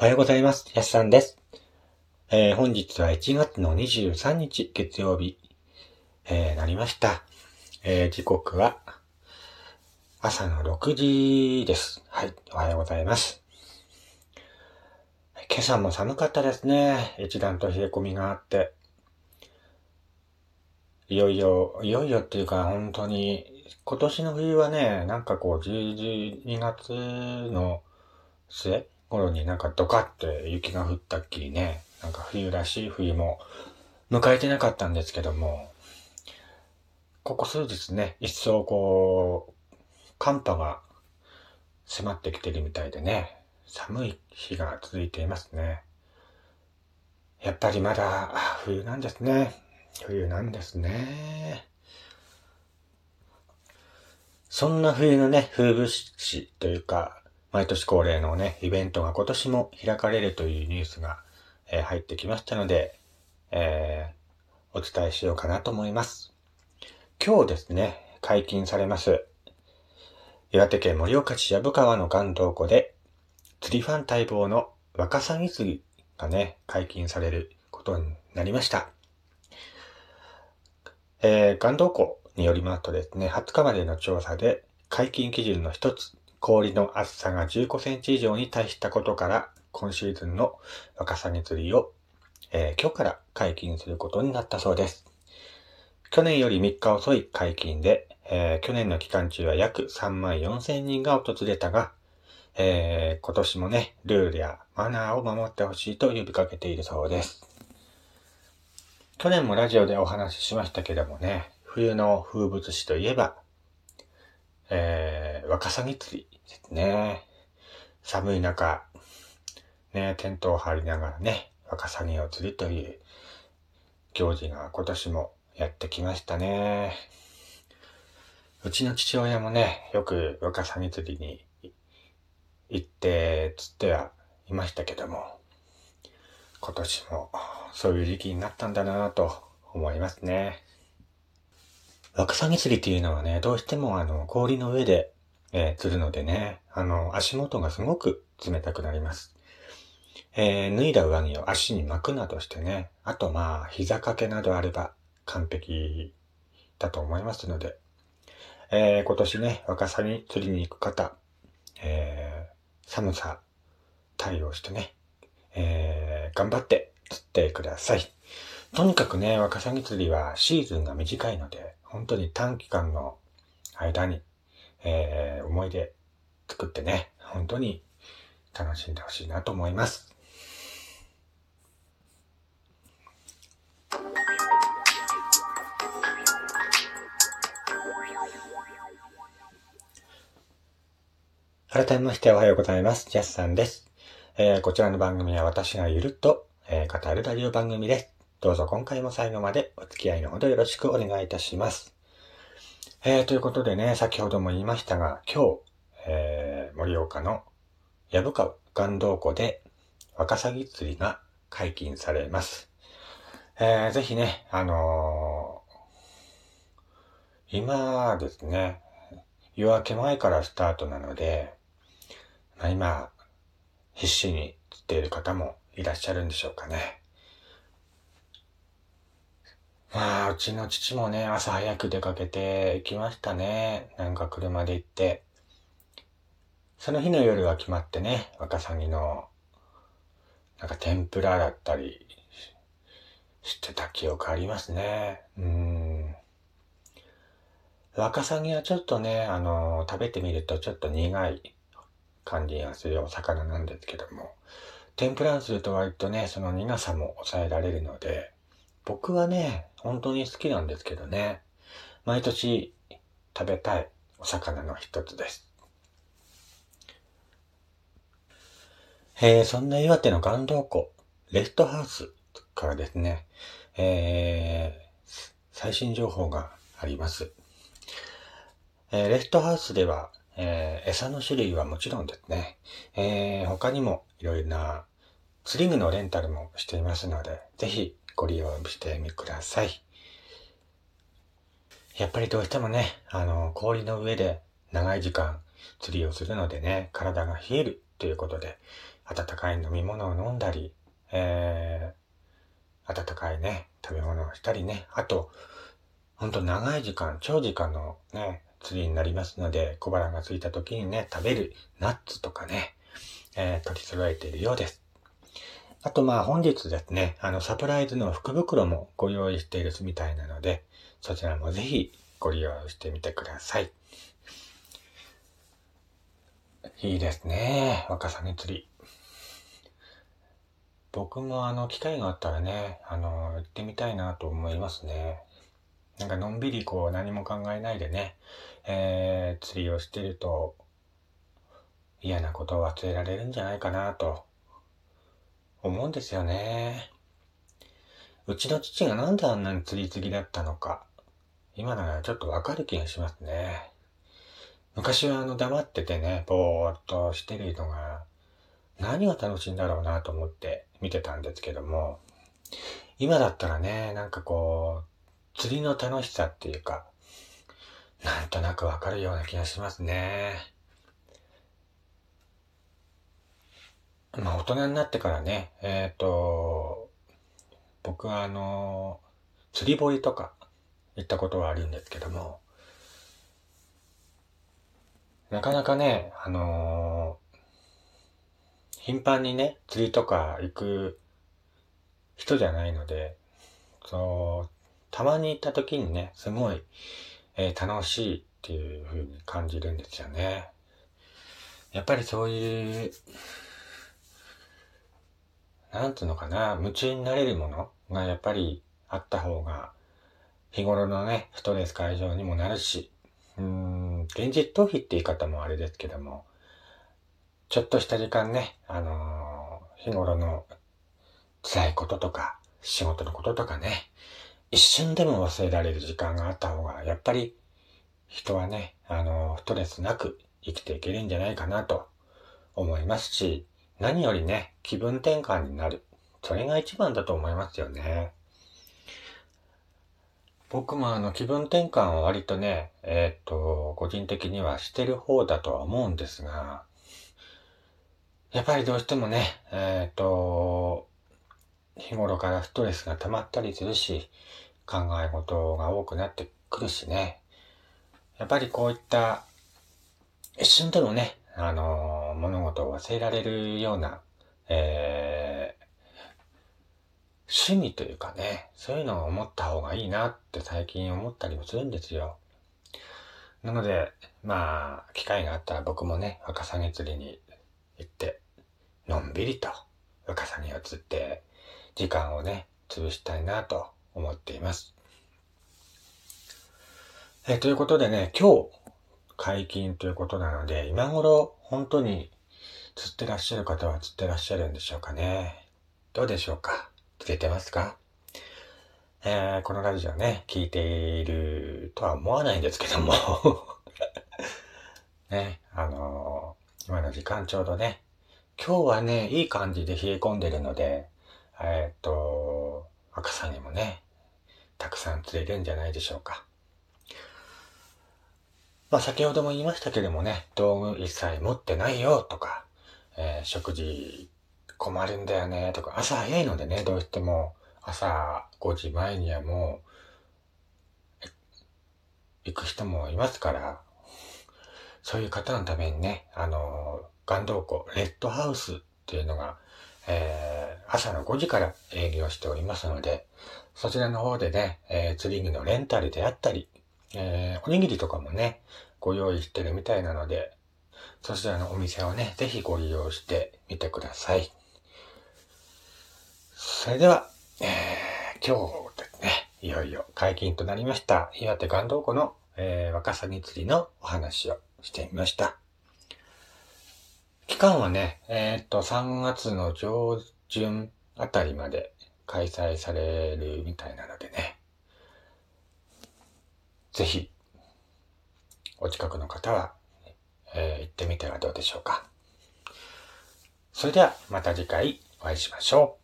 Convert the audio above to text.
おはようございます。やすさんです。えー、本日は1月の23日月曜日、えー、なりました。えー、時刻は朝の6時です。はい、おはようございます。今朝も寒かったですね。一段と冷え込みがあって。いよいよ、いよいよっていうか本当に、今年の冬はね、なんかこう12月の末頃になんかドカって雪が降ったっきりね、なんか冬らしい冬も迎えてなかったんですけども、ここ数日ね、一層こう、寒波が迫ってきてるみたいでね、寒い日が続いていますね。やっぱりまだ冬なんですね。冬なんですね。そんな冬のね、風物詩というか、毎年恒例のね、イベントが今年も開かれるというニュースが、えー、入ってきましたので、えー、お伝えしようかなと思います。今日ですね、解禁されます。岩手県盛岡市藪川の岩洞湖で、釣りファン待望のワカサギ釣りがね、解禁されることになりました。えー、岩洞湖によりますとですね、20日までの調査で解禁基準の一つ、氷の厚さが15センチ以上に達したことから、今シーズンのワカサギ釣りを、えー、今日から解禁することになったそうです。去年より3日遅い解禁で、えー、去年の期間中は約3万4千人が訪れたが、えー、今年もね、ルールやマナーを守ってほしいと呼びかけているそうです。去年もラジオでお話ししましたけどもね、冬の風物詩といえば、えー、ワカサギ釣りですね。寒い中、ね、テントを張りながらね、ワカサギを釣りという行事が今年もやってきましたね。うちの父親もね、よくワカサギ釣りに行って釣ってはいましたけども、今年もそういう時期になったんだなと思いますね。ワカサギ釣りっていうのはね、どうしてもあの、氷の上で、えー、釣るのでね、あの、足元がすごく冷たくなります。えー、脱いだ上着を足に巻くなどしてね、あとまあ、膝掛けなどあれば完璧だと思いますので、えー、今年ね、ワカサギ釣りに行く方、えー、寒さ対応してね、えー、頑張って釣ってください。とにかくね、ワカサギ釣りはシーズンが短いので、本当に短期間の間に、えー、思い出作ってね、本当に楽しんでほしいなと思います。改めましておはようございます。ジャスさんです。えー、こちらの番組は私がゆるっと、えー、語るラジオ番組です。どうぞ今回も最後までお付き合いのほどよろしくお願いいたします。えー、ということでね、先ほども言いましたが、今日、えー、盛岡の藪川岩洞湖でワカサギ釣りが解禁されます。えー、ぜひね、あのー、今ですね、夜明け前からスタートなので、まあ、今、必死に釣っている方もいらっしゃるんでしょうかね。まあ、うちの父もね、朝早く出かけて行きましたね。なんか車で行って。その日の夜は決まってね、ワカサギの、なんか天ぷらだったりしてた記憶ありますね。うん。ワカサギはちょっとね、あの、食べてみるとちょっと苦い感じがするお魚なんですけども、天ぷらにすると割とね、その苦さも抑えられるので、僕はね、本当に好きなんですけどね。毎年食べたいお魚の一つです。えー、そんな岩手の岩洞湖、レストハウスからですね、えー、最新情報があります。えー、レストハウスでは、えー、餌の種類はもちろんですね、えー、他にもいろいろな釣り具のレンタルもしていますので、ぜひご利用してみください。やっぱりどうしてもね、あの、氷の上で長い時間釣りをするのでね、体が冷えるということで、温かい飲み物を飲んだり、えー、温かいね、食べ物をしたりね、あと、ほんと長い時間、長時間のね、釣りになりますので、小腹が空いた時にね、食べるナッツとかね、えー、取り揃えているようです。あとまあ本日ですね、あのサプライズの福袋もご用意しているみたいなので、そちらもぜひご利用してみてください。いいですね。ワカサギ釣り。僕もあの機会があったらね、あの、行ってみたいなと思いますね。なんかのんびりこう何も考えないでね、えー、釣りをしてると嫌なことを忘れられるんじゃないかなと思うんですよね。うちの父がなんであんなに釣り好きだったのか、今ならちょっとわかる気がしますね。昔はあの黙っててね、ぼーっとしてるのが、何が楽しいんだろうなと思って見てたんですけども、今だったらね、なんかこう、釣りの楽しさっていうか、なんとなくわかるような気がしますね。まあ大人になってからね、えっ、ー、と、僕はあの、釣り堀とか行ったことはあるんですけども、なかなかね、あの頻繁にね、釣りとか行く人じゃないので、そう、たまに行った時にね、すごい、えー、楽しいっていう風に感じるんですよね。やっぱりそういうなんつうのかな、夢中になれるものがやっぱりあった方が、日頃のね、ストレス解消にもなるし、うーん、現実逃避って言い方もあれですけども、ちょっとした時間ね、あのー、日頃の辛いこととか、仕事のこととかね、一瞬でも忘れられる時間があった方が、やっぱり人はね、あのー、ストレスなく生きていけるんじゃないかなと思いますし、何よりね、気分転換になる。それが一番だと思いますよね。僕もあの気分転換は割とね、えっ、と、個人的にはしてる方だとは思うんですが、やっぱりどうしてもね、えっ、と、日頃からストレスが溜まったりするし、考え事が多くなってくるしね。やっぱりこういった一瞬でもね、あの、物事を忘れられるような、えー、趣味というかね、そういうのを思った方がいいなって最近思ったりもするんですよ。なので、まあ、機会があったら僕もね、ワカサギ釣りに行って、のんびりとワカサギを釣って、時間をね、潰したいなと思っています。えー、ということでね、今日解禁ということなので、今頃本当に釣ってらっしゃる方は釣ってらっしゃるんでしょうかね。どうでしょうか釣れてますか？えー、このラジオね、聞いているとは思わないんですけども ね、あのー、今の時間ちょうどね、今日はね、いい感じで冷え込んでるので、えー、っと、赤さんにもね、たくさん釣れるんじゃないでしょうか。まあ先ほども言いましたけれどもね、道具一切持ってないよとか、えー、食事困るんだよねとか、朝早いのでね、どうしても朝5時前にはもう、行く人もいますから、そういう方のためにね、あの、岩洞湖、レッドハウスっていうのが、えー、朝の5時から営業しておりますので、そちらの方でね、えー、釣り具のレンタルであったり、えー、おにぎりとかもね、ご用意してるみたいなので、そちらのお店をね、ぜひご利用してみてください。それでは、えー、今日ですね、いよいよ解禁となりました、岩手岩洞湖の、えー、ワカサギ釣りのお話をしてみました。期間はね、えー、っと、3月の上旬あたりまで開催されるみたいなのでね、ぜひ、お近くの方は、えー、行ってみてはどうでしょうか。それではまた次回お会いしましょう。